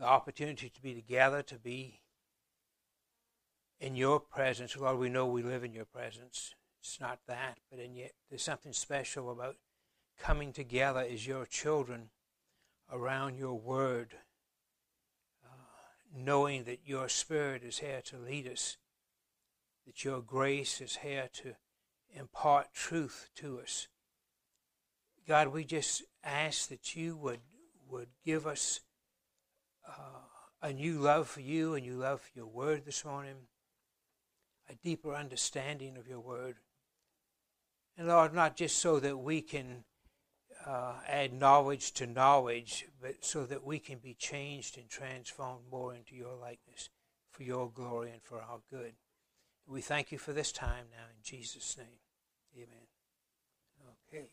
the opportunity to be together, to be in your presence. Lord, we know we live in your presence. It's not that, but and yet there's something special about coming together as your children around your word, uh, knowing that your spirit is here to lead us, that your grace is here to impart truth to us. God, we just ask that you would would give us uh, a new love for you, a new love for your word this morning, a deeper understanding of your word. And Lord, not just so that we can uh, add knowledge to knowledge, but so that we can be changed and transformed more into your likeness for your glory and for our good. We thank you for this time now in Jesus' name. Amen. Okay.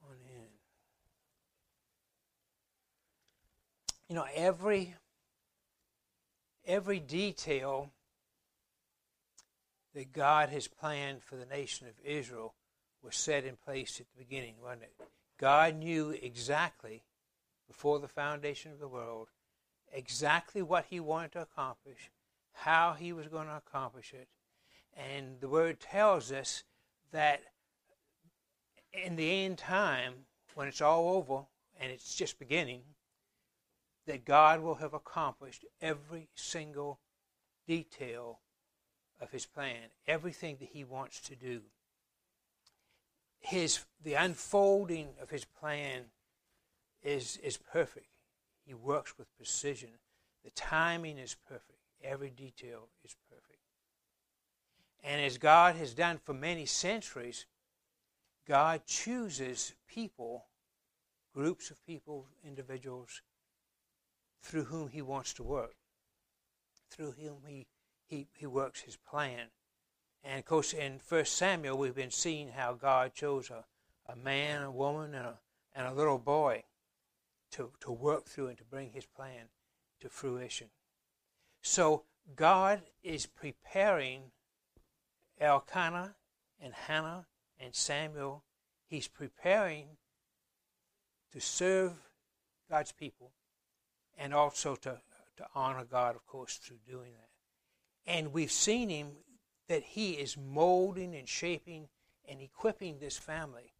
Come on in. You know, every every detail that God has planned for the nation of Israel was set in place at the beginning, wasn't it? God knew exactly before the foundation of the world exactly what he wanted to accomplish, how he was going to accomplish it. And the word tells us that in the end time, when it's all over and it's just beginning, that God will have accomplished every single detail of his plan, everything that he wants to do. His the unfolding of his plan is is perfect. He works with precision. The timing is perfect. Every detail is perfect. And as God has done for many centuries, God chooses people, groups of people, individuals through whom he wants to work, through whom he, he, he works his plan. And of course, in 1 Samuel, we've been seeing how God chose a, a man, a woman, and a, and a little boy to, to work through and to bring his plan to fruition. So God is preparing Elkanah and Hannah and Samuel. He's preparing to serve God's people and also to, to honor God, of course, through doing that. And we've seen him that he is molding and shaping and equipping this family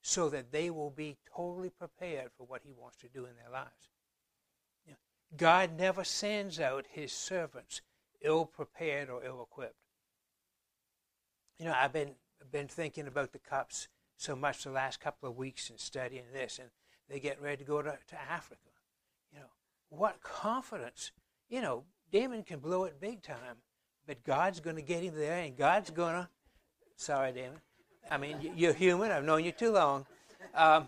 so that they will be totally prepared for what he wants to do in their lives. God never sends out his servants ill prepared or ill equipped. You know, I've been been thinking about the cups so much the last couple of weeks and studying this, and they get ready to go to, to Africa what confidence. You know, Damon can blow it big time, but God's going to get him there, and God's going to. Sorry, Damon. I mean, you're human. I've known you too long. Um,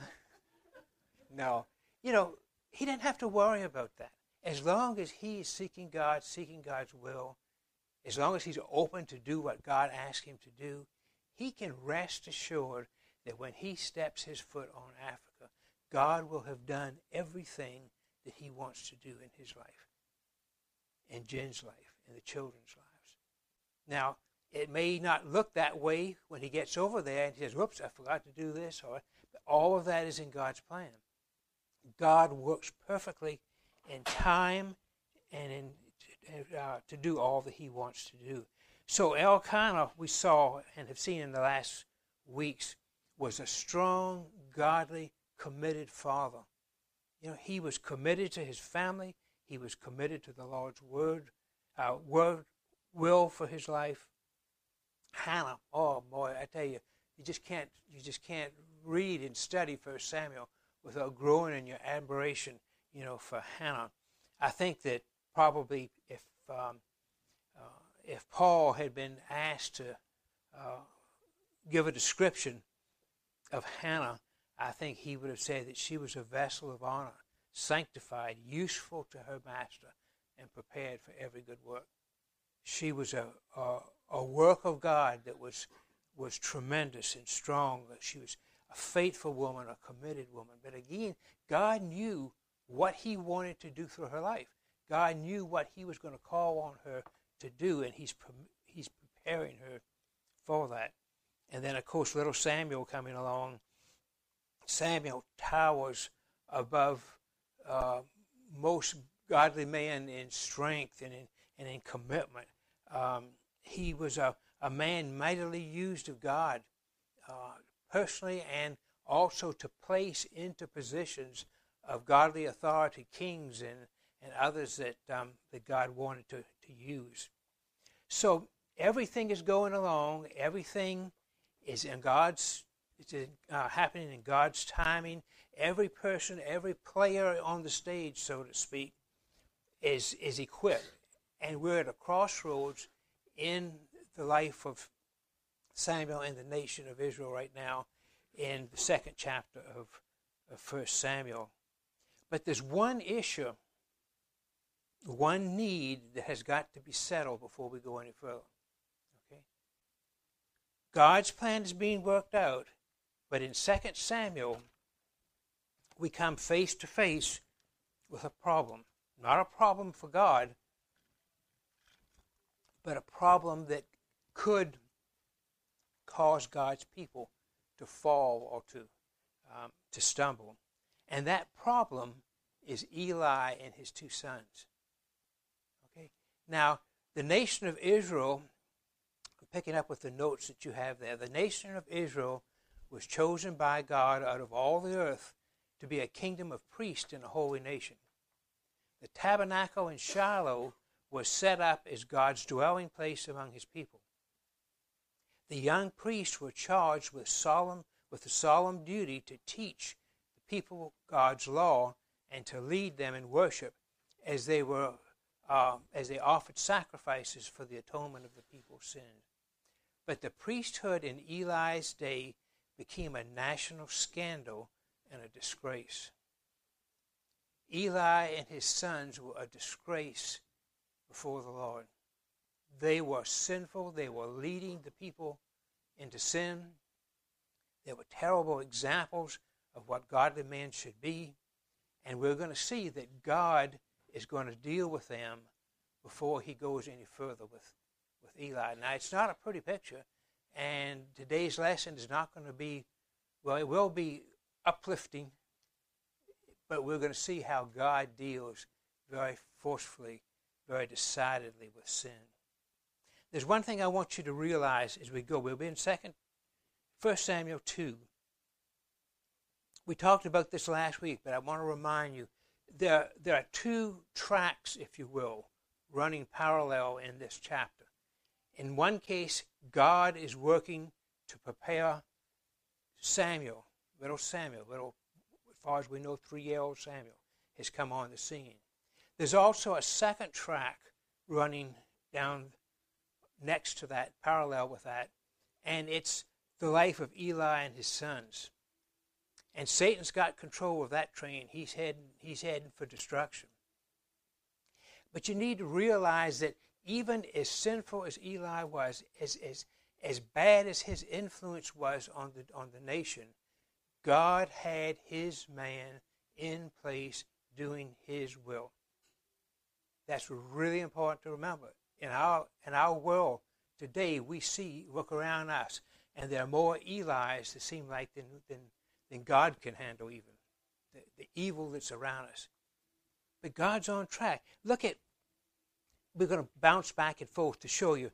no. You know, he didn't have to worry about that. As long as he is seeking God, seeking God's will, as long as he's open to do what God asks him to do, he can rest assured that when he steps his foot on Africa, God will have done everything that he wants to do in his life, in Jen's life, in the children's lives. Now, it may not look that way when he gets over there and he says, whoops, I forgot to do this, or all of that is in God's plan. God works perfectly in time and in uh, to do all that he wants to do. So Elkanah, we saw and have seen in the last weeks, was a strong, godly, committed father. You know, he was committed to his family. He was committed to the Lord's word, uh, word, will for his life. Hannah, oh boy, I tell you, you just can't, you just can't read and study First Samuel without growing in your admiration, you know, for Hannah. I think that probably if um, uh, if Paul had been asked to uh, give a description of Hannah, I think he would have said that she was a vessel of honor, sanctified, useful to her master, and prepared for every good work. She was a, a, a work of God that was, was tremendous and strong. She was a faithful woman, a committed woman. But again, God knew what He wanted to do through her life. God knew what He was going to call on her to do, and He's, he's preparing her for that. And then, of course, little Samuel coming along Samuel towers above uh, most godly man in strength and in, and in commitment. Um, he was a, a man mightily used of God uh, personally and also to place into positions of godly authority kings and, and others that, um, that God wanted to, to use. So everything is going along, everything is in God's it's uh, happening in God's timing. Every person, every player on the stage, so to speak, is is equipped, and we're at a crossroads in the life of Samuel and the nation of Israel right now, in the second chapter of, of First Samuel. But there's one issue, one need that has got to be settled before we go any further. Okay? God's plan is being worked out, but in 2 Samuel, we come face to face with a problem. Not a problem for God, but a problem that could cause God's people to fall or to, um, to stumble. And that problem is Eli and his two sons. Okay? Now, the nation of Israel, I'm picking up with the notes that you have there, the nation of Israel was chosen by God out of all the earth to be a kingdom of priests and a holy nation. The tabernacle in Shiloh was set up as God's dwelling place among his people. The young priests were charged with solemn with the solemn duty to teach the people God's law and to lead them in worship as they were uh, as they offered sacrifices for the atonement of the people's sins. But the priesthood in Eli's day became a national scandal and a disgrace. Eli and his sons were a disgrace before the Lord. They were sinful, they were leading the people into sin. They were terrible examples of what godly men should be. And we're going to see that God is going to deal with them before he goes any further with, with Eli. Now, it's not a pretty picture. And today's lesson is not going to be, well, it will be uplifting, but we're going to see how God deals very forcefully, very decidedly with sin. There's one thing I want you to realize as we go. We'll be in second, First Samuel 2. We talked about this last week, but I want to remind you there, there are two tracks, if you will, running parallel in this chapter. In one case, God is working to prepare Samuel, little Samuel, little, as far as we know, three year old Samuel, has come on the scene. There's also a second track running down next to that, parallel with that, and it's the life of Eli and his sons. And Satan's got control of that train. He's heading, he's heading for destruction. But you need to realize that even as sinful as Eli was, as, as, as bad as his influence was on the, on the nation, God had his man in place doing his will. That's really important to remember. In our, in our world today, we see, look around us, and there are more Eli's that seem like than, than, than God can handle, even. The, the evil that's around us. But God's on track. Look at we're going to bounce back and forth to show you.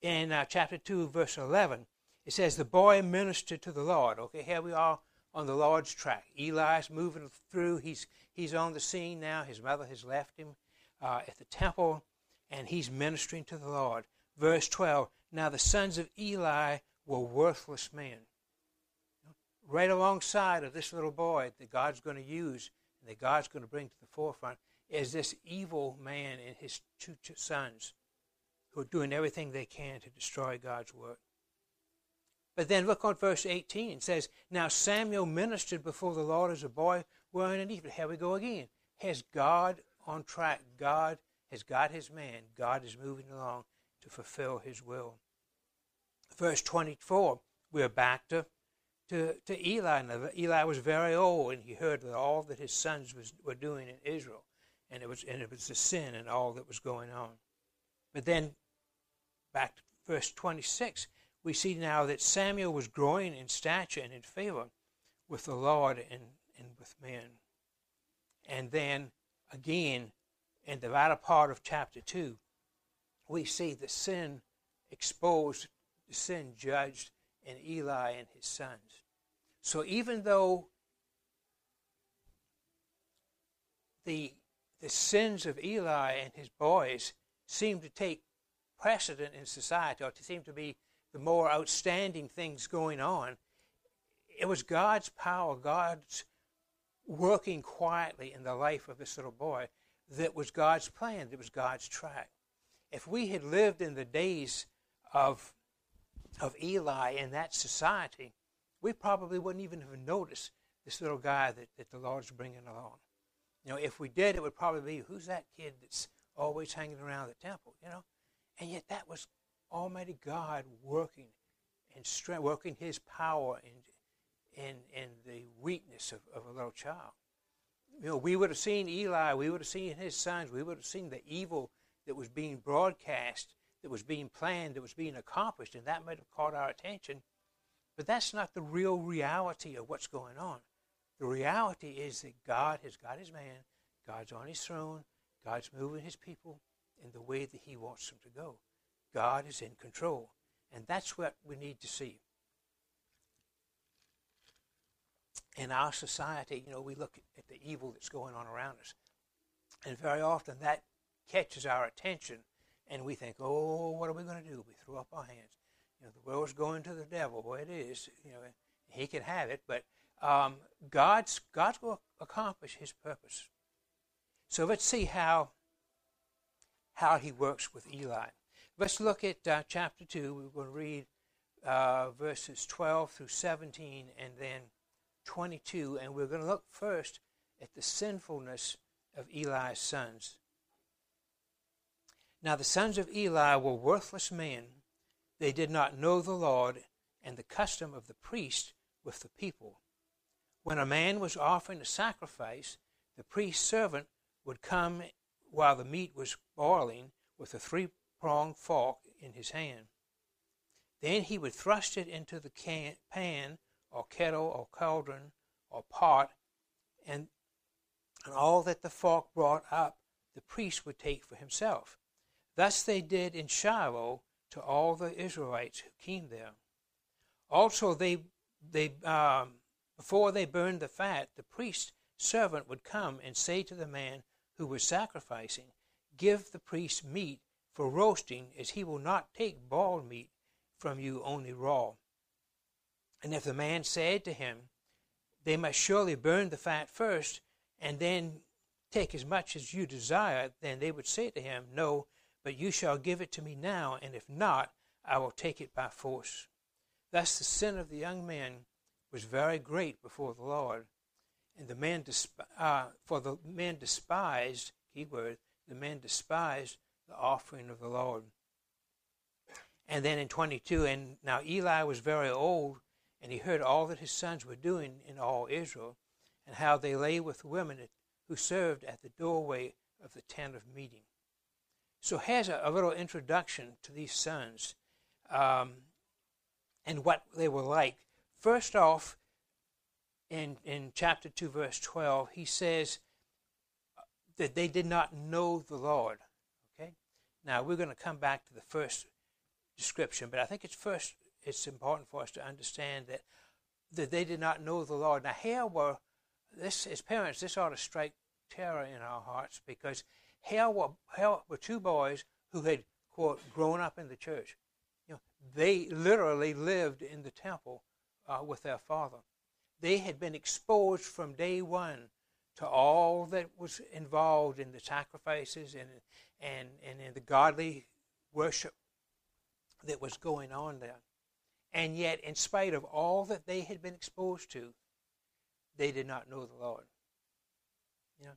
In uh, chapter 2, verse 11, it says, The boy ministered to the Lord. Okay, here we are on the Lord's track. Eli's moving through. He's, he's on the scene now. His mother has left him uh, at the temple, and he's ministering to the Lord. Verse 12 Now the sons of Eli were worthless men. Right alongside of this little boy that God's going to use and that God's going to bring to the forefront is this evil man and his two sons who are doing everything they can to destroy God's work. But then look on verse 18. It says, Now Samuel ministered before the Lord as a boy wearing an ephod. Here we go again. Has God on track? God has got his man. God is moving along to fulfill his will. Verse 24, we're back to, to, to Eli. Now, Eli was very old, and he heard all that his sons was, were doing in Israel it was and it was a sin and all that was going on. But then back to verse 26, we see now that Samuel was growing in stature and in favor with the Lord and, and with men. And then again in the latter part of chapter 2, we see the sin exposed, the sin judged in Eli and his sons. So even though the, the sins of Eli and his boys seem to take precedent in society or to seem to be the more outstanding things going on, it was God's power, God's working quietly in the life of this little boy that was God's plan, that was God's track. If we had lived in the days of, of Eli in that society, we probably wouldn't even have noticed this little guy that, that the Lord's bringing along. You know, if we did, it would probably be, who's that kid that's always hanging around the temple, you know? And yet that was Almighty God working and strength, working His power in, in, in the weakness of, of a little child. You know, we would have seen Eli, we would have seen his sons, we would have seen the evil that was being broadcast, that was being planned, that was being accomplished, and that might have caught our attention. But that's not the real reality of what's going on. The reality is that God has got his man, God's on his throne, God's moving his people in the way that he wants them to go. God is in control. And that's what we need to see. In our society, you know, we look at the evil that's going on around us. And very often that catches our attention and we think, oh, what are we going to do? We throw up our hands. You know, the world's going to the devil. Well, it is. You know, he can have it, but um, God's going to accomplish His purpose. So let's see how how He works with Eli. Let's look at uh, chapter 2. We're going to read uh, verses 12 through 17 and then 22. And we're going to look first at the sinfulness of Eli's sons. Now, the sons of Eli were worthless men. They did not know the Lord and the custom of the priest with the people. When a man was offering a sacrifice, the priest's servant would come while the meat was boiling with a three pronged fork in his hand. Then he would thrust it into the can, pan or kettle or cauldron or pot, and, and all that the fork brought up the priest would take for himself. Thus they did in Shiloh to all the Israelites who came there. Also, they, they um, before they burned the fat, the priest's servant would come and say to the man who was sacrificing, Give the priest meat for roasting, as he will not take boiled meat from you, only raw. And if the man said to him, They must surely burn the fat first, and then take as much as you desire, then they would say to him, No, but you shall give it to me now, and if not, I will take it by force. Thus the sin of the young man was very great before the Lord, and the man desp- uh, for the man despised keyword the man despised the offering of the Lord. And then in 22, and now Eli was very old, and he heard all that his sons were doing in all Israel, and how they lay with women who served at the doorway of the tent of meeting. So here's a, a little introduction to these sons um, and what they were like. First off, in, in chapter 2, verse 12, he says that they did not know the Lord. Okay? Now, we're going to come back to the first description, but I think it's first it's important for us to understand that that they did not know the Lord. Now, here were this as parents, this ought to strike terror in our hearts because here were here were two boys who had quote grown up in the church. You know, they literally lived in the temple uh, with their father. They had been exposed from day one to all that was involved in the sacrifices and and, and in the godly worship that was going on there. And yet, in spite of all that they had been exposed to, they did not know the Lord. You know,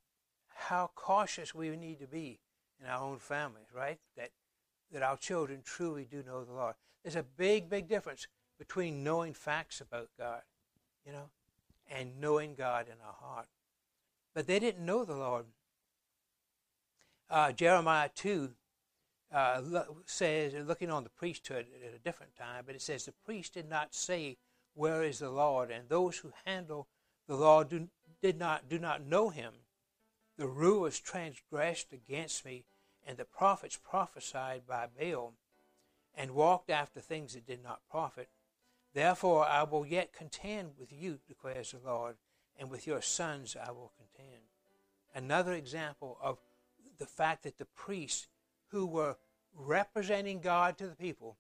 how cautious we need to be in our own families, right? That that our children truly do know the Lord. There's a big, big difference between knowing facts about God, you know, and knowing God in our heart. But they didn't know the Lord uh, Jeremiah 2 uh, says, looking on the priesthood at a different time, but it says, The priest did not say, Where is the Lord? And those who handle the law do, did not, do not know him. The rulers transgressed against me, and the prophets prophesied by Baal, and walked after things that did not profit. Therefore I will yet contend with you, declares the Lord, and with your sons I will contend. Another example of the fact that the priests who were representing God to the people,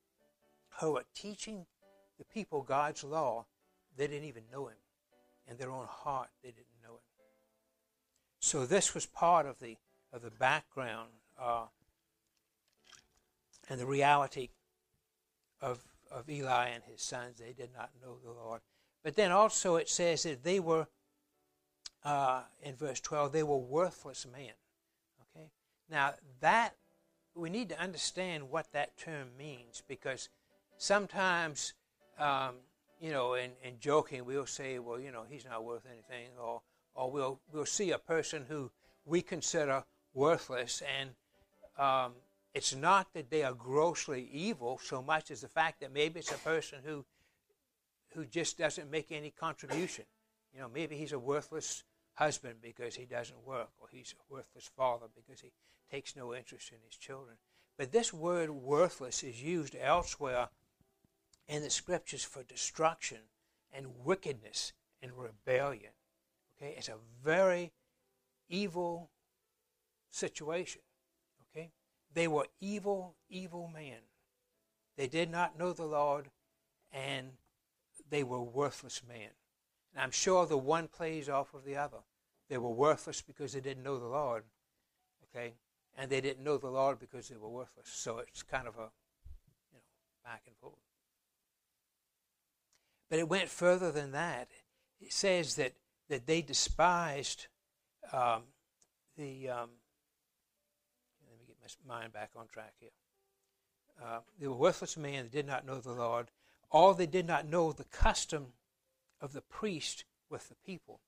who were teaching the people God's law, they didn't even know Him. In their own heart, they didn't know Him. So this was part of the of the background uh, and the reality of of Eli and his sons. They did not know the Lord. But then also it says that they were, uh, in verse 12, they were worthless men. Okay? Now, that, we need to understand what that term means because sometimes, um, you know, in, in joking, we'll say, well, you know, he's not worth anything, or, or we'll, we'll see a person who we consider worthless and um, it's not that they are grossly evil so much as the fact that maybe it's a person who who just doesn't make any contribution. You know, maybe he's a worthless husband because he doesn't work, or he's a worthless father because he takes no interest in his children. But this word worthless is used elsewhere in the scriptures for destruction and wickedness and rebellion. Okay? It's a very evil situation. They were evil, evil men. They did not know the Lord, and they were worthless men. And I'm sure the one plays off of the other. They were worthless because they didn't know the Lord, okay? And they didn't know the Lord because they were worthless. So it's kind of a, you know, back and forth. But it went further than that. It says that, that they despised um, the um, mind back on track here. Uh, they were worthless men that did not know the Lord. All they did not know the custom of the priest with the people.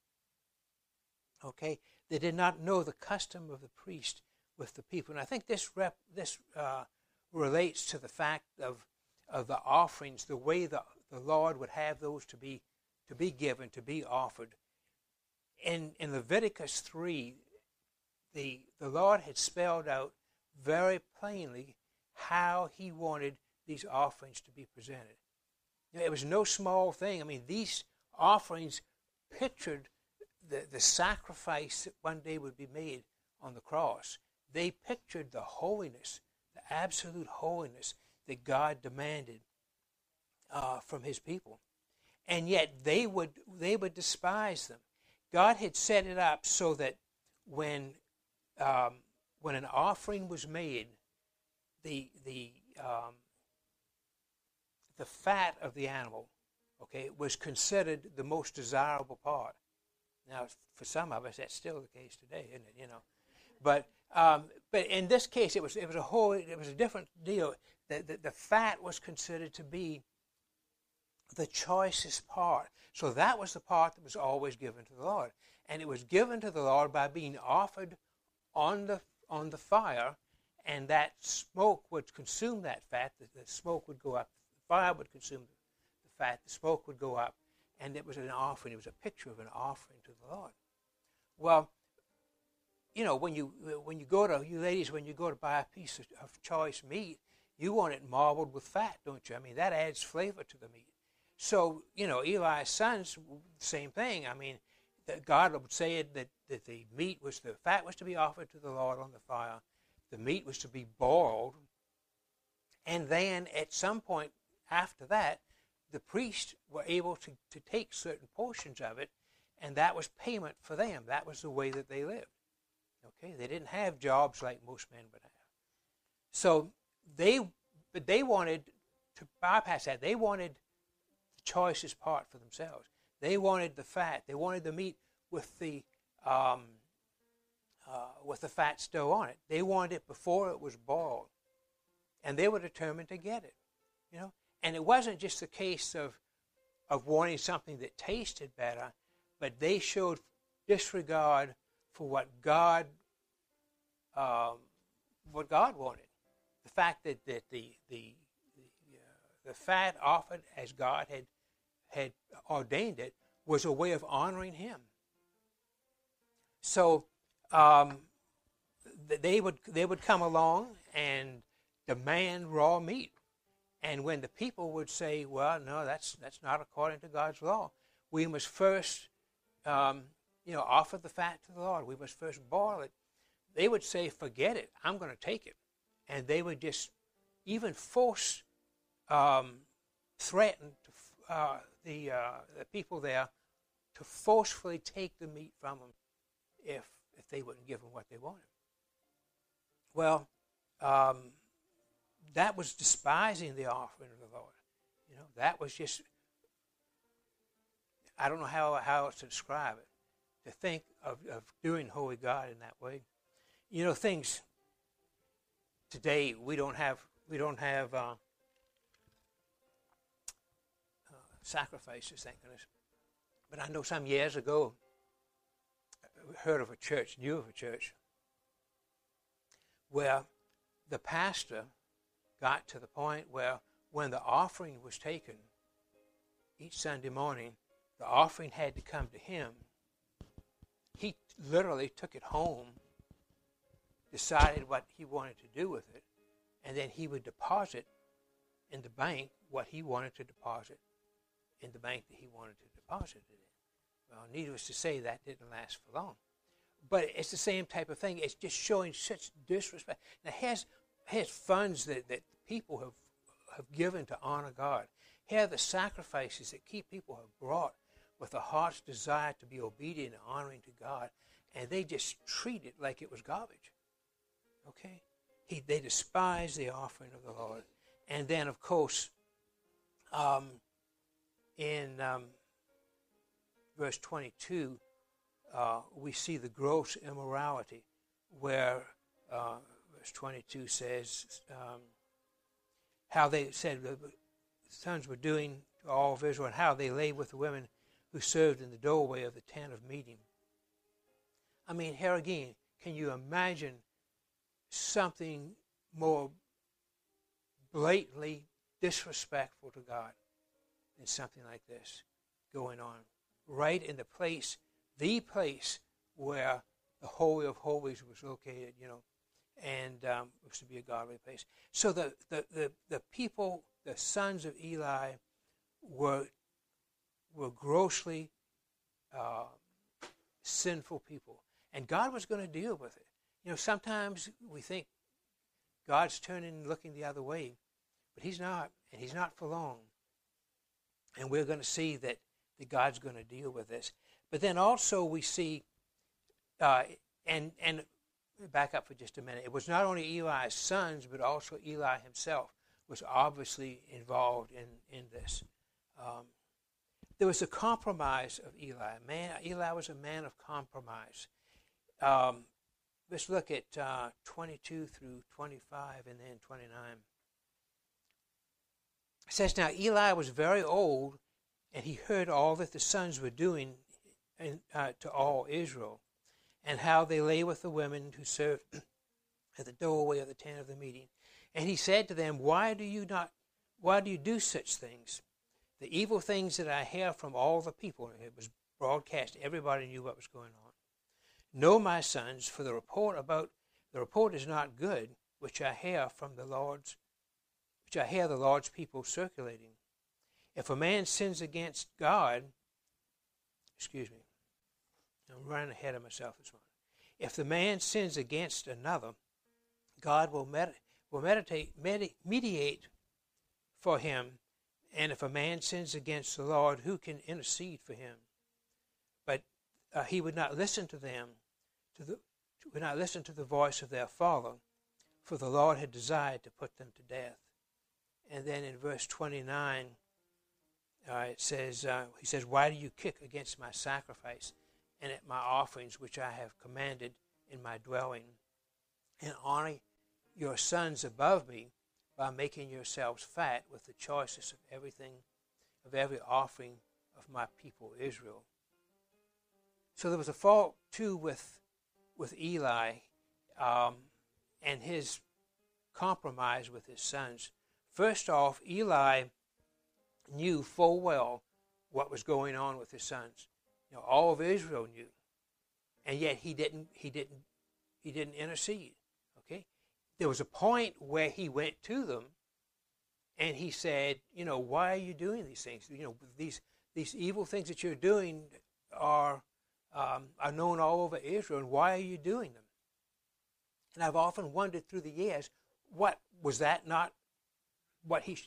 Okay? They did not know the custom of the priest with the people. And I think this, rep, this uh, relates to the fact of, of the offerings, the way the, the Lord would have those to be, to be given, to be offered. In, in Leviticus 3, the, the Lord had spelled out very plainly how he wanted these offerings to be presented. it was no small thing. I mean, these offerings pictured the, the sacrifice that one day would be made on the cross. They pictured the holiness, the absolute holiness that God demanded uh, from his people. And yet they would, they would despise them. God had set it up so that when um, when an offering was made, the the um, the fat of the animal, okay, was considered the most desirable part. Now, for some of us, that's still the case today, isn't it? You know, but um, but in this case, it was it was a whole it was a different deal. The, the, the fat was considered to be the choicest part. So that was the part that was always given to the Lord, and it was given to the Lord by being offered on the on the fire, and that smoke would consume that fat. The, the smoke would go up. The fire would consume the, fat. The smoke would go up, and it was an offering. It was a picture of an offering to the Lord. Well, you know, when you when you go to you ladies, when you go to buy a piece of, of choice meat, you want it marbled with fat, don't you? I mean, that adds flavor to the meat. So, you know, Eli's sons, same thing. I mean, that God said that, that the meat was the fat was to be offered to the Lord on the fire, the meat was to be boiled, and then at some point after that, the priests were able to, to take certain portions of it, and that was payment for them. That was the way that they lived. Okay, they didn't have jobs like most men would have. So they, but they wanted to bypass that. They wanted the choicest part for themselves. They wanted the fat. They wanted the meat with the um, uh, with the fat still on it. They wanted it before it was boiled, and they were determined to get it. You know, and it wasn't just the case of of wanting something that tasted better, but they showed disregard for what God um, what God wanted. The fact that, that the the the, uh, the fat offered as God had had ordained it was a way of honoring him. So um, they would they would come along and demand raw meat. And when the people would say, "Well, no, that's that's not according to God's law," we must first, um, you know, offer the fat to the Lord. We must first boil it. They would say, "Forget it. I'm going to take it," and they would just even force, um, threaten to, uh, the uh, the people there to forcefully take the meat from them if if they wouldn't give them what they wanted. Well, um, that was despising the offering of the Lord. You know, that was just, I don't know how, how else to describe it, to think of, of doing holy God in that way. You know, things today we don't have, we don't have uh, sacrifices, thank goodness. But I know some years ago, I heard of a church, knew of a church, where the pastor got to the point where when the offering was taken each Sunday morning, the offering had to come to him. He literally took it home, decided what he wanted to do with it, and then he would deposit in the bank what he wanted to deposit in the bank that he wanted to deposit it in. Well, needless to say, that didn't last for long. But it's the same type of thing. It's just showing such disrespect. Now, here's, here's funds that, that people have, have given to honor God. Here are the sacrifices that key people have brought with a heart's desire to be obedient and honoring to God, and they just treat it like it was garbage. Okay? He, they despise the offering of the Lord. And then, of course, um, in um, verse 22, uh, we see the gross immorality, where uh, verse 22 says um, how they said the sons were doing to all of Israel, and how they lay with the women who served in the doorway of the tent of meeting. I mean, here again, can you imagine something more blatantly disrespectful to God than something like this going on? Right in the place the place where the Holy of Holies was located, you know, and um, it was to be a godly place. So the, the, the, the people, the sons of Eli, were, were grossly uh, sinful people. And God was going to deal with it. You know, sometimes we think God's turning and looking the other way, but He's not, and He's not for long. And we're going to see that, that God's going to deal with this. But then also we see, uh, and and back up for just a minute. It was not only Eli's sons, but also Eli himself was obviously involved in in this. Um, there was a compromise of Eli. Man, Eli was a man of compromise. Um, let's look at uh, 22 through 25 and then 29. It says, Now Eli was very old, and he heard all that the sons were doing and, uh, to all Israel, and how they lay with the women who served at the doorway of the tent of the meeting. And he said to them, Why do you not why do you do such things? The evil things that I hear from all the people, it was broadcast, everybody knew what was going on. Know, my sons, for the report about the report is not good, which I hear from the Lord's I hear the Lord's people circulating. If a man sins against God, excuse me, I'm running ahead of myself this morning. If the man sins against another, God will, med- will meditate, med- mediate for him. And if a man sins against the Lord, who can intercede for him? But uh, he would not listen to them, to the, would not listen to the voice of their father, for the Lord had desired to put them to death. And then in verse 29, uh, it says, uh, He says, Why do you kick against my sacrifice? and at my offerings which I have commanded in my dwelling, and honor your sons above me by making yourselves fat with the choicest of everything, of every offering of my people Israel. So there was a fault too with with Eli um, and his compromise with his sons. First off, Eli knew full well what was going on with his sons. You know, all of Israel knew. and yet he didn't he didn't he didn't intercede. Okay, there was a point where he went to them, and he said, you know, why are you doing these things? You know, these these evil things that you're doing are um, are known all over Israel, and why are you doing them? And I've often wondered through the years, what was that not? What he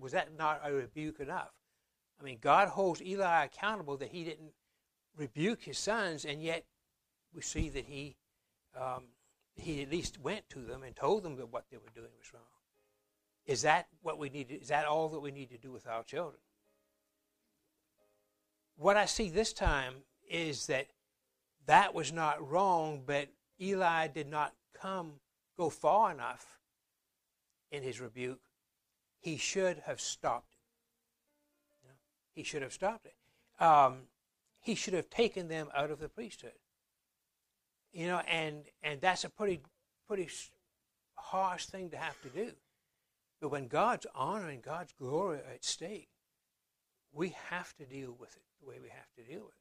was that not a rebuke enough? I mean, God holds Eli accountable that he didn't rebuke his sons, and yet we see that he um, he at least went to them and told them that what they were doing was wrong. Is that what we need? To, is that all that we need to do with our children? What I see this time is that that was not wrong, but Eli did not come go far enough in his rebuke. He should have stopped it. You know, he should have stopped it. Um, he should have taken them out of the priesthood. You know, and and that's a pretty pretty harsh thing to have to do. But when God's honor and God's glory are at stake, we have to deal with it the way we have to deal with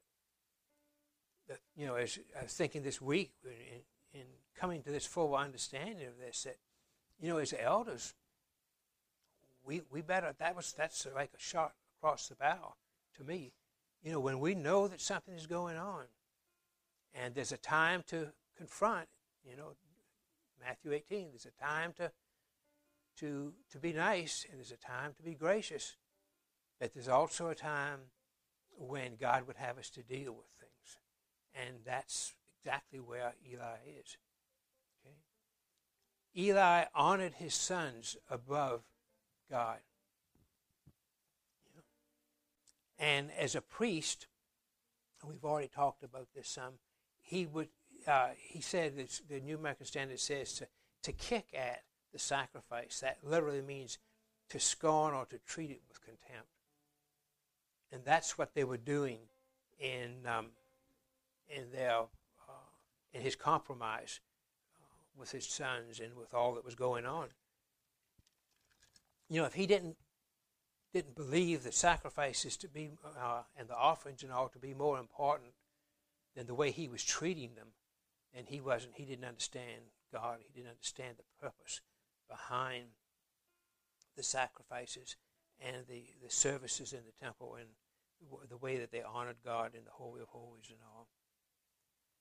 it. That, you know, as I was thinking this week in, in coming to this full understanding of this, that you know, as elders, we we better that was that's like a shot across the bow to me. You know, when we know that something is going on, and there's a time to confront, you know, Matthew 18, there's a time to, to, to be nice and there's a time to be gracious. But there's also a time when God would have us to deal with things. And that's exactly where Eli is. Okay? Eli honored his sons above God. And as a priest, we've already talked about this some, he would uh, he said the New American Standard says to, to kick at the sacrifice. That literally means to scorn or to treat it with contempt. And that's what they were doing in, um, in, their, uh, in his compromise uh, with his sons and with all that was going on. You know, if he didn't didn't believe that sacrifices to be uh, and the offerings and all to be more important than the way he was treating them. And he wasn't, he didn't understand God. He didn't understand the purpose behind the sacrifices and the, the services in the temple and the way that they honored God in the Holy of Holies and all.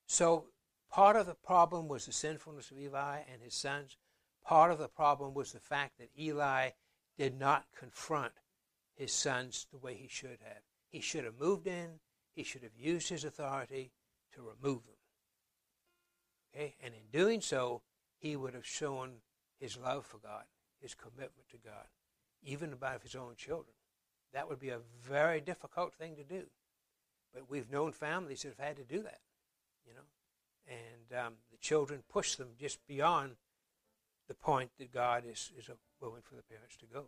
So part of the problem was the sinfulness of Eli and his sons. Part of the problem was the fact that Eli did not confront his sons the way he should have. He should have moved in, he should have used his authority, to remove them. Okay? And in doing so, he would have shown his love for God, his commitment to God, even about his own children. That would be a very difficult thing to do. But we've known families that have had to do that, you know. And um, the children push them just beyond the point that God is, is willing for the parents to go.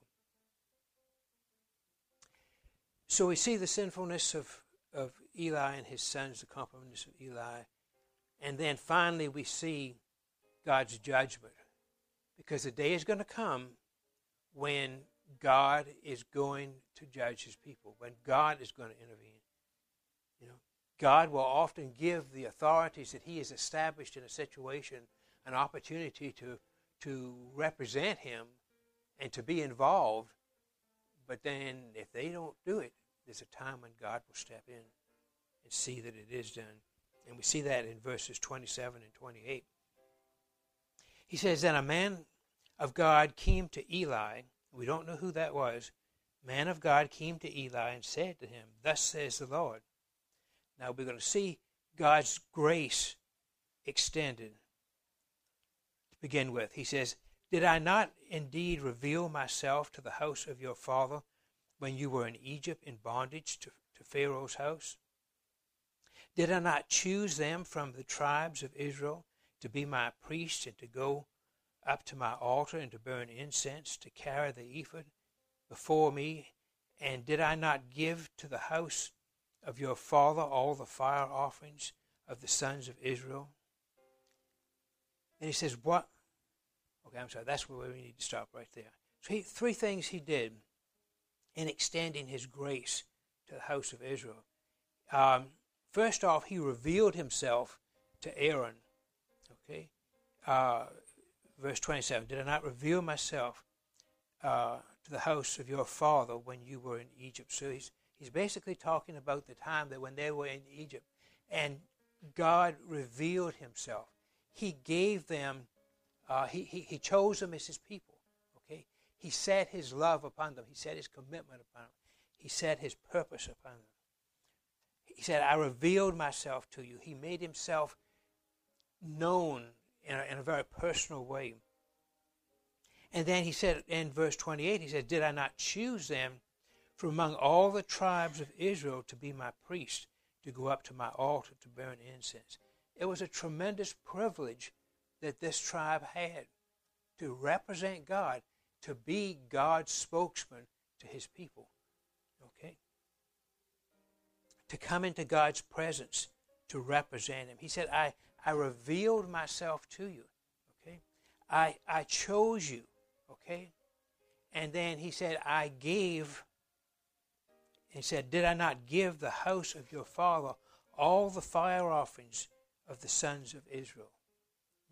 So we see the sinfulness of of Eli and his sons, the compromise of Eli. And then finally, we see God's judgment. Because the day is going to come when God is going to judge his people, when God is going to intervene. You know, God will often give the authorities that he has established in a situation an opportunity to, to represent him and to be involved. But then, if they don't do it, there's a time when God will step in and see that it is done. And we see that in verses 27 and 28. He says, Then a man of God came to Eli. We don't know who that was. Man of God came to Eli and said to him, Thus says the Lord. Now we're going to see God's grace extended to begin with. He says, Did I not indeed reveal myself to the house of your father when you were in Egypt in bondage to, to Pharaoh's house? Did I not choose them from the tribes of Israel to be my priests and to go up to my altar and to burn incense, to carry the ephod before me? And did I not give to the house of your father all the fire offerings of the sons of Israel? And he says, What? Okay, I'm sorry, that's where we need to stop right there. So he, three things he did in extending his grace to the house of Israel. Um, first off, he revealed himself to Aaron. Okay? Uh, verse 27 Did I not reveal myself uh, to the house of your father when you were in Egypt? So he's, he's basically talking about the time that when they were in Egypt and God revealed himself. He gave them, uh, he, he, he chose them as his people. Okay? He set his love upon them, he set his commitment upon them, he set his purpose upon them. He said, I revealed myself to you. He made himself known in a, in a very personal way. And then he said in verse 28, he said, Did I not choose them from among all the tribes of Israel to be my priests, to go up to my altar to burn incense? It was a tremendous privilege that this tribe had to represent God, to be God's spokesman to his people. Okay? To come into God's presence to represent him. He said, I, I revealed myself to you. Okay? I, I chose you. Okay? And then he said, I gave. He said, Did I not give the house of your father all the fire offerings of the sons of Israel?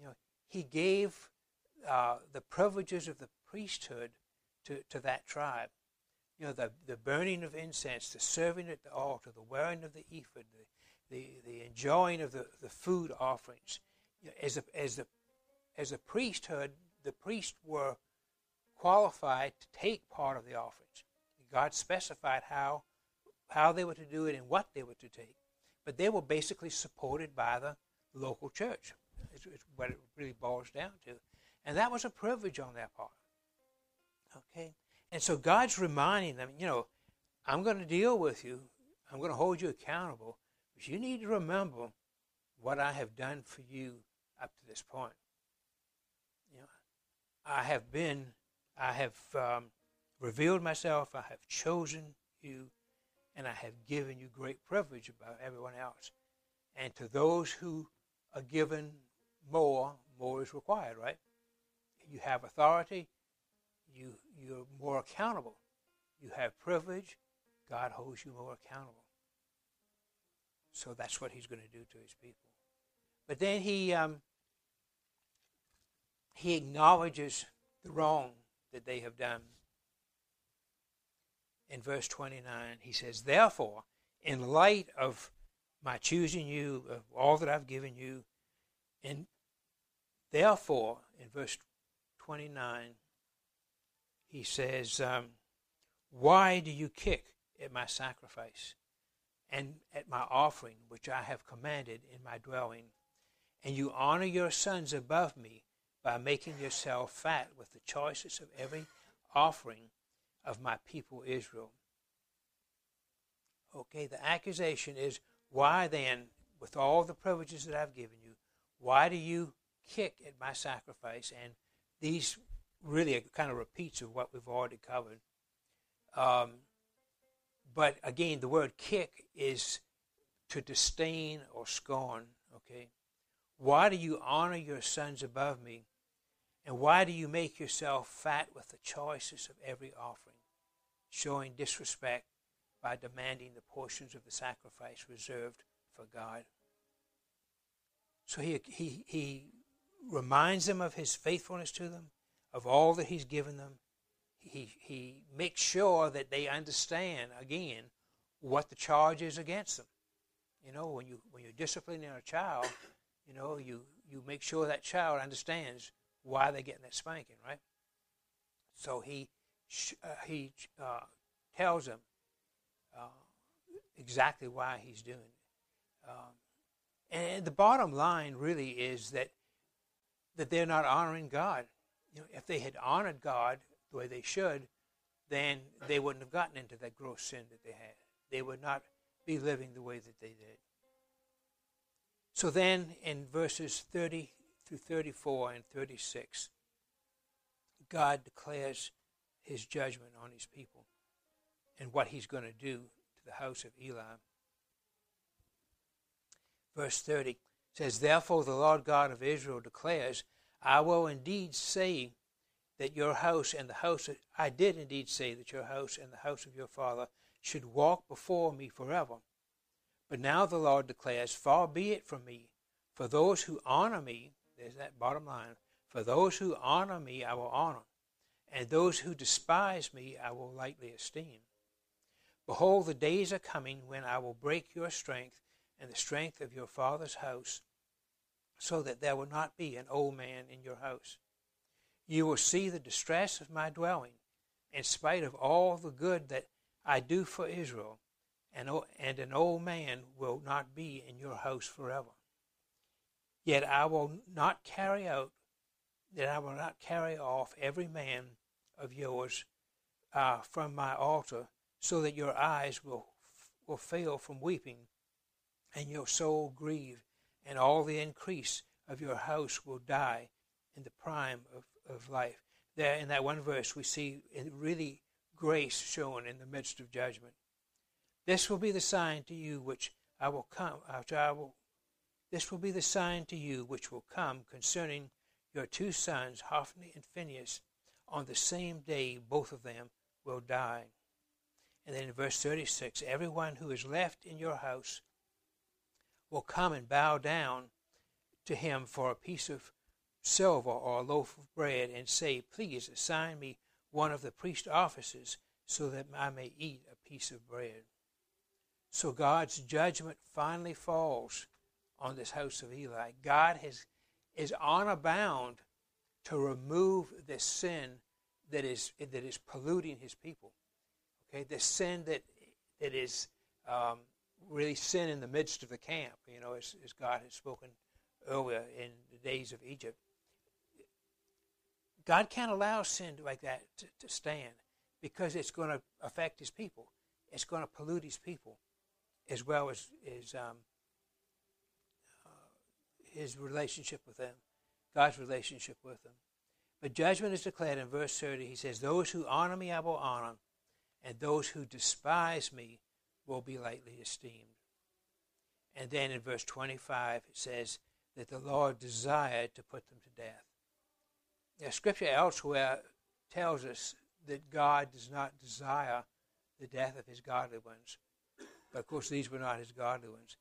You know, he gave uh, the privileges of the priesthood to, to that tribe. You know, the, the burning of incense, the serving at the altar, the wearing of the ephod, the, the, the enjoying of the, the food offerings. You know, as, a, as, the, as a priesthood, the priests were qualified to take part of the offerings. God specified how, how they were to do it and what they were to take. But they were basically supported by the local church. It's, it's what it really boils down to. And that was a privilege on their part. Okay? And so God's reminding them, you know, I'm going to deal with you. I'm going to hold you accountable. But you need to remember what I have done for you up to this point. You know, I have been I have um, revealed myself, I have chosen you, and I have given you great privilege above everyone else. And to those who are given more, more is required, right? You have authority, you, you're more accountable. You have privilege, God holds you more accountable. So that's what he's going to do to his people. But then he um, he acknowledges the wrong that they have done. In verse 29, he says, Therefore, in light of my choosing you, of all that I've given you, and therefore, in verse 29, he says, um, Why do you kick at my sacrifice and at my offering, which I have commanded in my dwelling? And you honor your sons above me by making yourself fat with the choicest of every offering of my people Israel. Okay, the accusation is why then, with all the privileges that I've given you, why do you kick at my sacrifice? And these really are kind of repeats of what we've already covered. Um, but again, the word kick is to disdain or scorn. Okay, why do you honor your sons above me and why do you make yourself fat with the choicest of every offering, showing disrespect by demanding the portions of the sacrifice reserved for God? So he, he, he reminds them of his faithfulness to them, of all that he's given them. He, he makes sure that they understand, again, what the charge is against them. You know, when, you, when you're disciplining a child, you know, you, you make sure that child understands why they're getting that spanking, right? So he uh, he uh, tells them uh, exactly why he's doing it. Um, and the bottom line really is that that they're not honoring God. You know, if they had honored God the way they should, then they wouldn't have gotten into that gross sin that they had. They would not be living the way that they did. So then in verses 30 through 34 and 36, God declares his judgment on his people and what he's going to do to the house of Eli. Verse 30 says, Therefore the Lord God of Israel declares, I will indeed say that your house and the house, of, I did indeed say that your house and the house of your father should walk before me forever. But now the Lord declares, Far be it from me For those who honor me, there's that bottom line. For those who honor me, I will honor, and those who despise me, I will lightly esteem. Behold, the days are coming when I will break your strength and the strength of your father's house, so that there will not be an old man in your house. You will see the distress of my dwelling, in spite of all the good that I do for Israel, and, and an old man will not be in your house forever. Yet I will not carry out, that I will not carry off every man of yours uh, from my altar, so that your eyes will will fail from weeping, and your soul grieve, and all the increase of your house will die in the prime of, of life. There, in that one verse, we see really grace shown in the midst of judgment. This will be the sign to you which I will come, I will this will be the sign to you which will come concerning your two sons, Hophni and Phinehas. On the same day, both of them will die. And then in verse 36 everyone who is left in your house will come and bow down to him for a piece of silver or a loaf of bread and say, Please assign me one of the priest offices so that I may eat a piece of bread. So God's judgment finally falls on this house of Eli. God has, is honor bound to remove the sin that is, that is polluting his people. Okay, the sin that, that is um, really sin in the midst of the camp, you know, as, as God had spoken earlier in the days of Egypt. God can't allow sin like that to, to stand because it's going to affect his people. It's going to pollute his people as well as, as um, his relationship with them, God's relationship with them. But judgment is declared in verse 30. He says, Those who honor me I will honor, and those who despise me will be lightly esteemed. And then in verse 25 it says that the Lord desired to put them to death. Now, scripture elsewhere tells us that God does not desire the death of his godly ones. But of course, these were not his godly ones.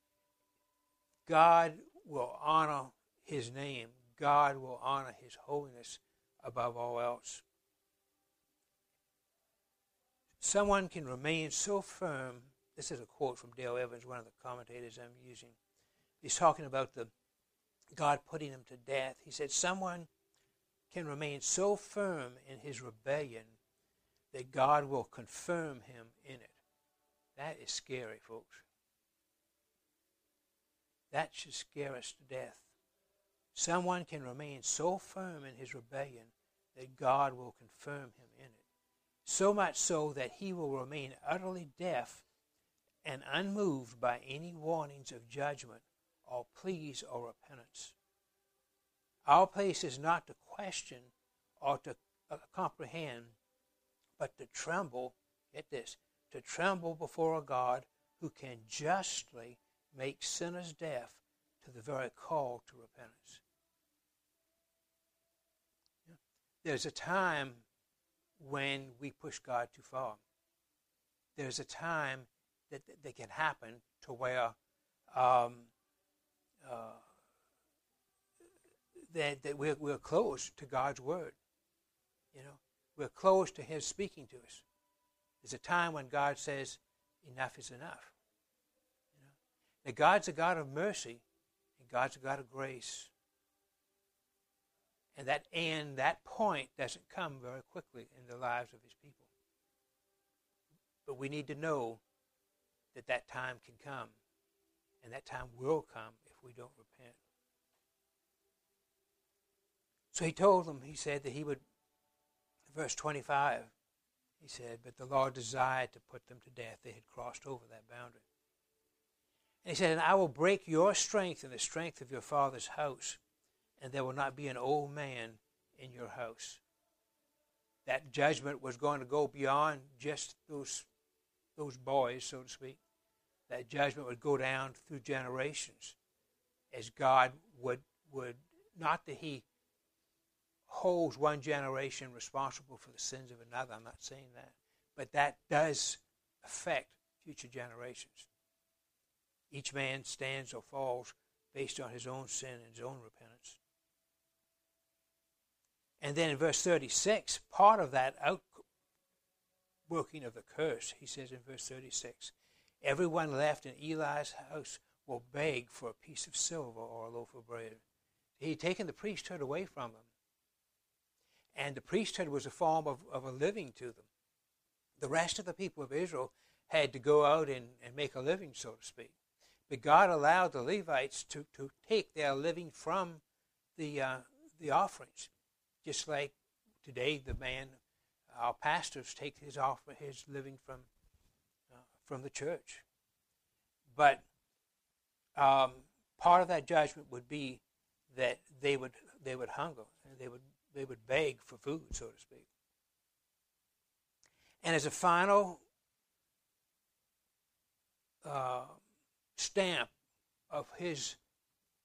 God will honor his name. God will honor his holiness above all else. Someone can remain so firm. This is a quote from Dale Evans, one of the commentators I'm using. He's talking about the God putting him to death. He said, Someone can remain so firm in his rebellion that God will confirm him in it. That is scary, folks. That should scare us to death. Someone can remain so firm in his rebellion that God will confirm him in it. So much so that he will remain utterly deaf and unmoved by any warnings of judgment or pleas or repentance. Our place is not to question or to uh, comprehend, but to tremble, get this, to tremble before a God who can justly make sinners deaf to the very call to repentance. There's a time when we push God too far. There's a time that, that, can happen to where um, uh, that, that we're, we're close to God's word. You know, we're close to His speaking to us. There's a time when God says, enough is enough. That God's a God of mercy and God's a God of grace. And that and that point doesn't come very quickly in the lives of his people. But we need to know that that time can come. And that time will come if we don't repent. So he told them, he said that he would, verse 25, he said, but the Lord desired to put them to death. They had crossed over that boundary. And he said, And I will break your strength and the strength of your father's house, and there will not be an old man in your house. That judgment was going to go beyond just those, those boys, so to speak. That judgment would go down through generations as God would, would not that He holds one generation responsible for the sins of another, I'm not saying that, but that does affect future generations. Each man stands or falls based on his own sin and his own repentance. And then in verse 36, part of that outworking of the curse, he says in verse 36, everyone left in Eli's house will beg for a piece of silver or a loaf of bread. He'd taken the priesthood away from them. And the priesthood was a form of, of a living to them. The rest of the people of Israel had to go out and, and make a living, so to speak. But God allowed the Levites to, to take their living from the, uh, the offerings. Just like today, the man, our pastors take his offer, his living from, uh, from the church. But um, part of that judgment would be that they would they would hunger and they would they would beg for food, so to speak. And as a final uh, stamp of his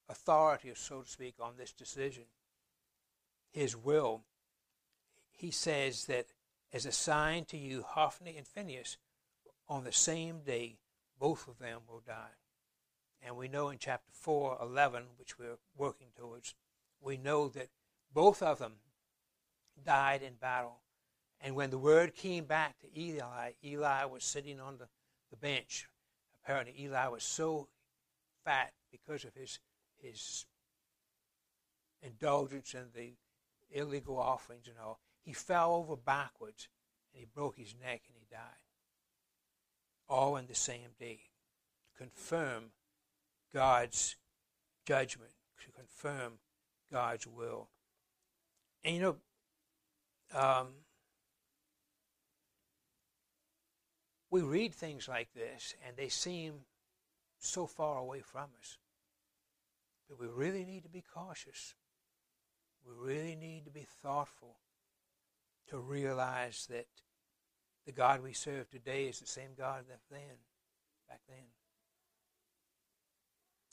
authority, so to speak, on this decision, his will, he says that as a sign to you, Hophni and Phinehas, on the same day, both of them will die. And we know in chapter 4, 11, which we're working towards, we know that both of them died in battle. And when the word came back to Eli, Eli was sitting on the, the bench. Apparently, Eli was so fat because of his, his indulgence in the illegal offerings and all. He fell over backwards and he broke his neck and he died. All in the same day. To confirm God's judgment, to confirm God's will. And you know, um, we read things like this and they seem so far away from us. But we really need to be cautious. We really need to be thoughtful to realize that the God we serve today is the same God that then, back then.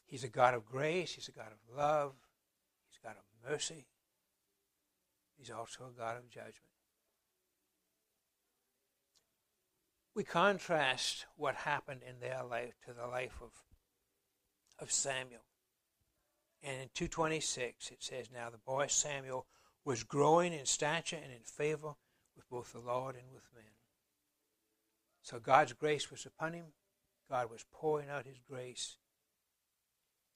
He's a God of grace, He's a God of love, He's a God of mercy. He's also a God of judgment. We contrast what happened in their life to the life of, of Samuel. And in 226 it says, Now the boy Samuel was growing in stature and in favor with both the Lord and with men. So God's grace was upon him. God was pouring out his grace.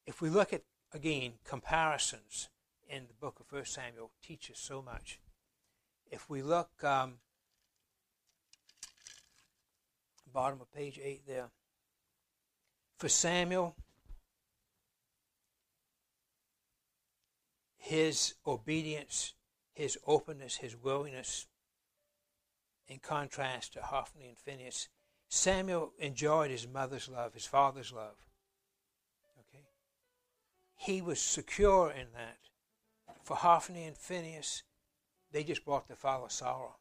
If we look at, again, comparisons in the book of 1 Samuel teaches so much. If we look, um, bottom of page 8 there, for Samuel, his obedience, his openness, his willingness, in contrast to Hophni and Phinehas. Samuel enjoyed his mother's love, his father's love. Okay? He was secure in that for Hophni and Phinehas, they just brought the father sorrow.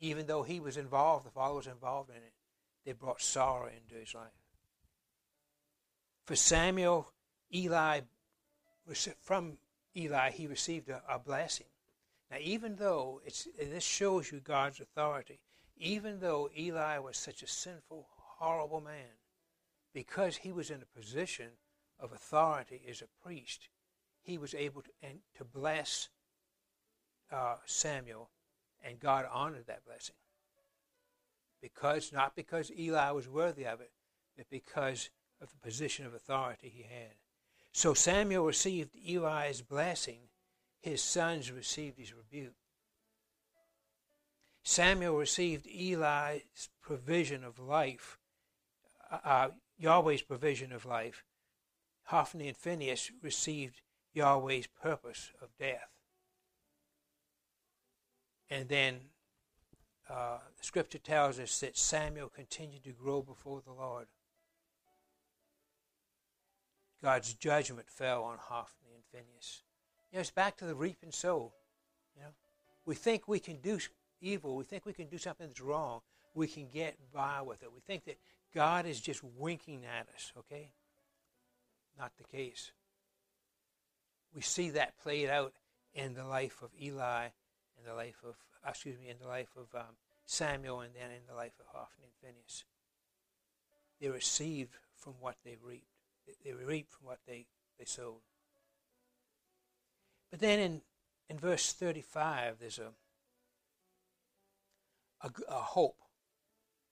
Even though he was involved, the father was involved in it, they brought sorrow into his life. For Samuel, Eli, from Eli, he received a, a blessing. Now, even though it's, this shows you God's authority, even though Eli was such a sinful, horrible man, because he was in a position of authority as a priest, he was able to, and, to bless uh, Samuel, and God honored that blessing. Because, not because Eli was worthy of it, but because of the position of authority he had. So Samuel received Eli's blessing, his sons received his rebuke. Samuel received Eli's provision of life, uh, uh Yahweh's provision of life. Hophni and Phinehas received Yahweh's purpose of death. And then uh, scripture tells us that Samuel continued to grow before the Lord. God's judgment fell on Hophni and Phinehas. Know, it's back to the reap and sow. You know, we think we can do evil. We think we can do something that's wrong. We can get by with it. We think that God is just winking at us. Okay, not the case we see that played out in the life of Eli, in the life of, excuse me, in the life of um, Samuel, and then in the life of Hophni and Phinehas. They received from what they reaped. They reaped from what they they sowed. But then in, in verse 35, there's a, a, a hope.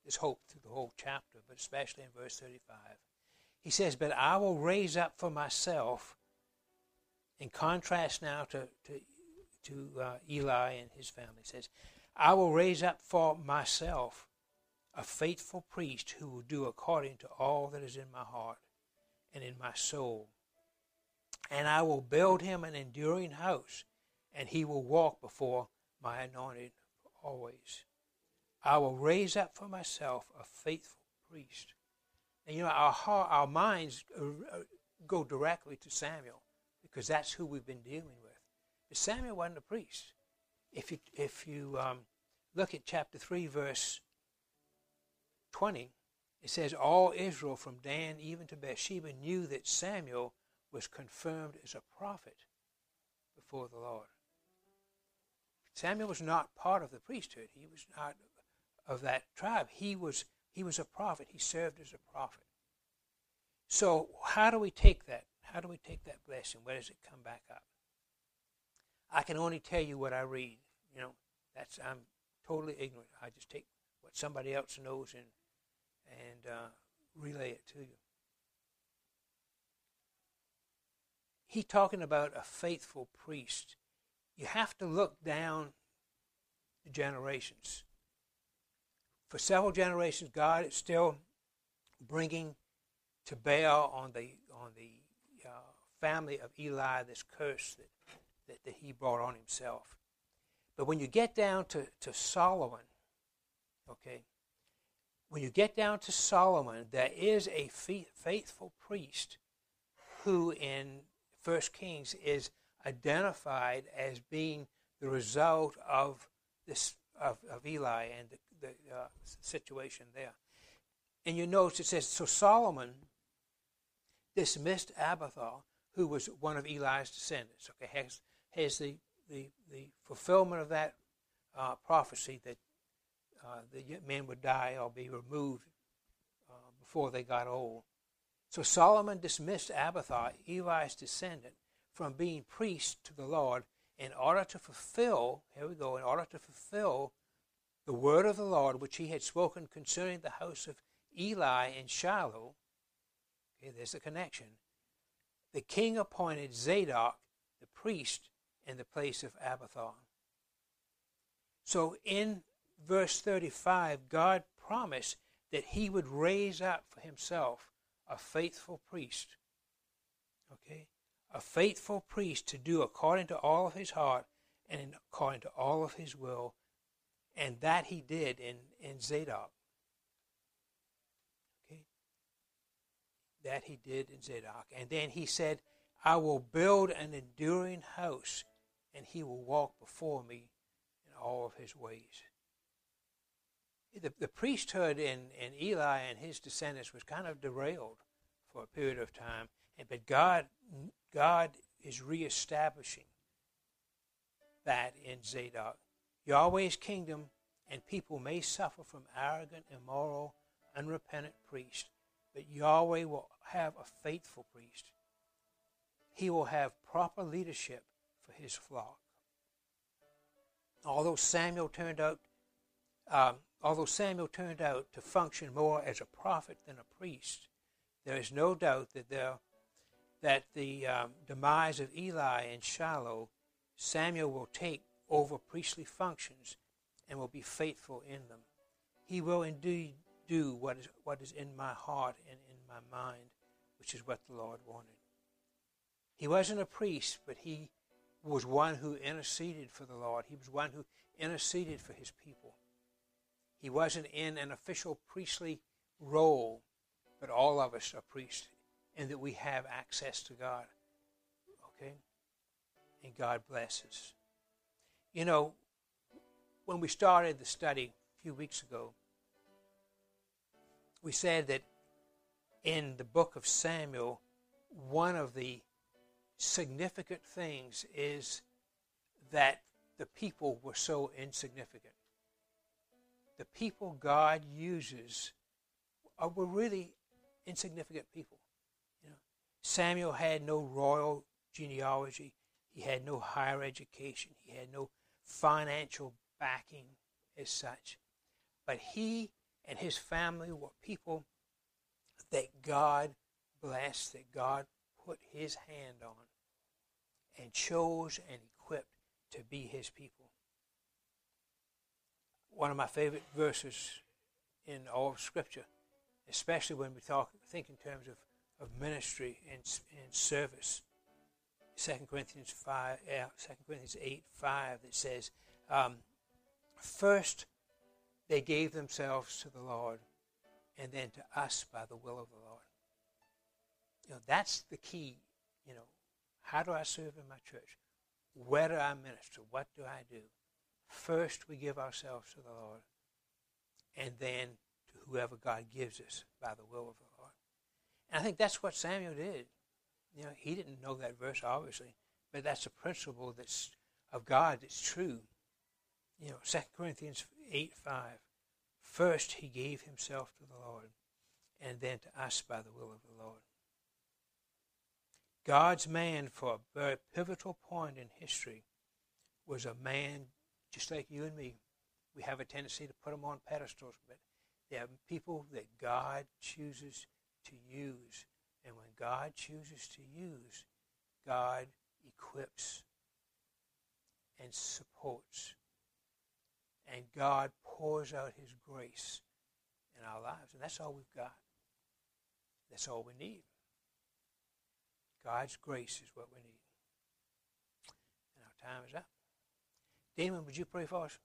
There's hope through the whole chapter, but especially in verse 35. He says, But I will raise up for myself, in contrast now to, to, to uh, Eli and his family, says, I will raise up for myself a faithful priest who will do according to all that is in my heart and in my soul. And I will build him an enduring house, and he will walk before my anointed always. I will raise up for myself a faithful priest. And you know, our heart, our minds uh, uh, go directly to Samuel because that's who we've been dealing with. But Samuel wasn't a priest. If you if you um, look at chapter three, verse 20, it says, All Israel from Dan even to Beersheba knew that Samuel was confirmed as a prophet before the Lord. Samuel was not part of the priesthood. He was not of that tribe. He was, he was a prophet. He served as a prophet. So, how do we take that? How do we take that blessing? Where does it come back up? I can only tell you what I read. You know, that's I'm totally ignorant. I just take what somebody else knows and and uh, relay it to you. He talking about a faithful priest. You have to look down the generations. For several generations, God is still bringing to bear on the on the uh, family of Eli this curse that, that, that he brought on himself. But when you get down to, to Solomon, okay, when you get down to Solomon, there is a faithful priest who in First Kings is identified as being the result of this of, of Eli and the, the uh, situation there. And you notice it says, so Solomon dismissed Abiathar, who was one of Eli's descendants. Okay, has, has the, the, the fulfillment of that uh, prophecy that uh, the men would die or be removed uh, before they got old. So Solomon dismissed Abiathar, Eli's descendant, from being priest to the Lord in order to fulfill, here we go, in order to fulfill the word of the Lord which he had spoken concerning the house of Eli in Shiloh. Okay, there's the connection. The king appointed Zadok, the priest, in the place of Abiathar. So in verse 35, God promised that he would raise up for himself a faithful priest. Okay? A faithful priest to do according to all of his heart and according to all of his will. And that he did in, in Zadok. Okay? That he did in Zadok. And then he said, I will build an enduring house, and he will walk before me in all of his ways the, the priesthood in, in Eli and his descendants was kind of derailed for a period of time, but God, God is reestablishing that in Zadok. Yahweh's kingdom and people may suffer from arrogant, immoral, unrepentant priests, but Yahweh will have a faithful priest. He will have proper leadership for his flock. Although Samuel turned out um, Although Samuel turned out to function more as a prophet than a priest, there is no doubt that, there, that the um, demise of Eli and Shiloh, Samuel will take over priestly functions and will be faithful in them. He will indeed do what is, what is in my heart and in my mind, which is what the Lord wanted. He wasn't a priest, but he was one who interceded for the Lord. He was one who interceded for his people. He wasn't in an official priestly role, but all of us are priests in that we have access to God. Okay? And God blesses. You know, when we started the study a few weeks ago, we said that in the book of Samuel, one of the significant things is that the people were so insignificant the people God uses are, were really insignificant people. You know, Samuel had no royal genealogy. He had no higher education. He had no financial backing as such. But he and his family were people that God blessed, that God put his hand on and chose and equipped to be his people. One of my favorite verses in all of Scripture, especially when we talk, think in terms of, of ministry and, and service. 2 Corinthians 5, uh, 2 Corinthians 8, 5, that says, um, First they gave themselves to the Lord, and then to us by the will of the Lord. You know, that's the key. You know, how do I serve in my church? Where do I minister? What do I do? First, we give ourselves to the Lord, and then to whoever God gives us by the will of the Lord. And I think that's what Samuel did. You know, he didn't know that verse, obviously, but that's a principle that's of God that's true. You know, 2 Corinthians 8 5. First, he gave himself to the Lord, and then to us by the will of the Lord. God's man for a very pivotal point in history was a man just like you and me. We have a tendency to put them on pedestals, but they are people that God chooses to use. And when God chooses to use, God equips and supports. And God pours out His grace in our lives. And that's all we've got. That's all we need. God's grace is what we need. And our time is up. Damon, would you pray for us?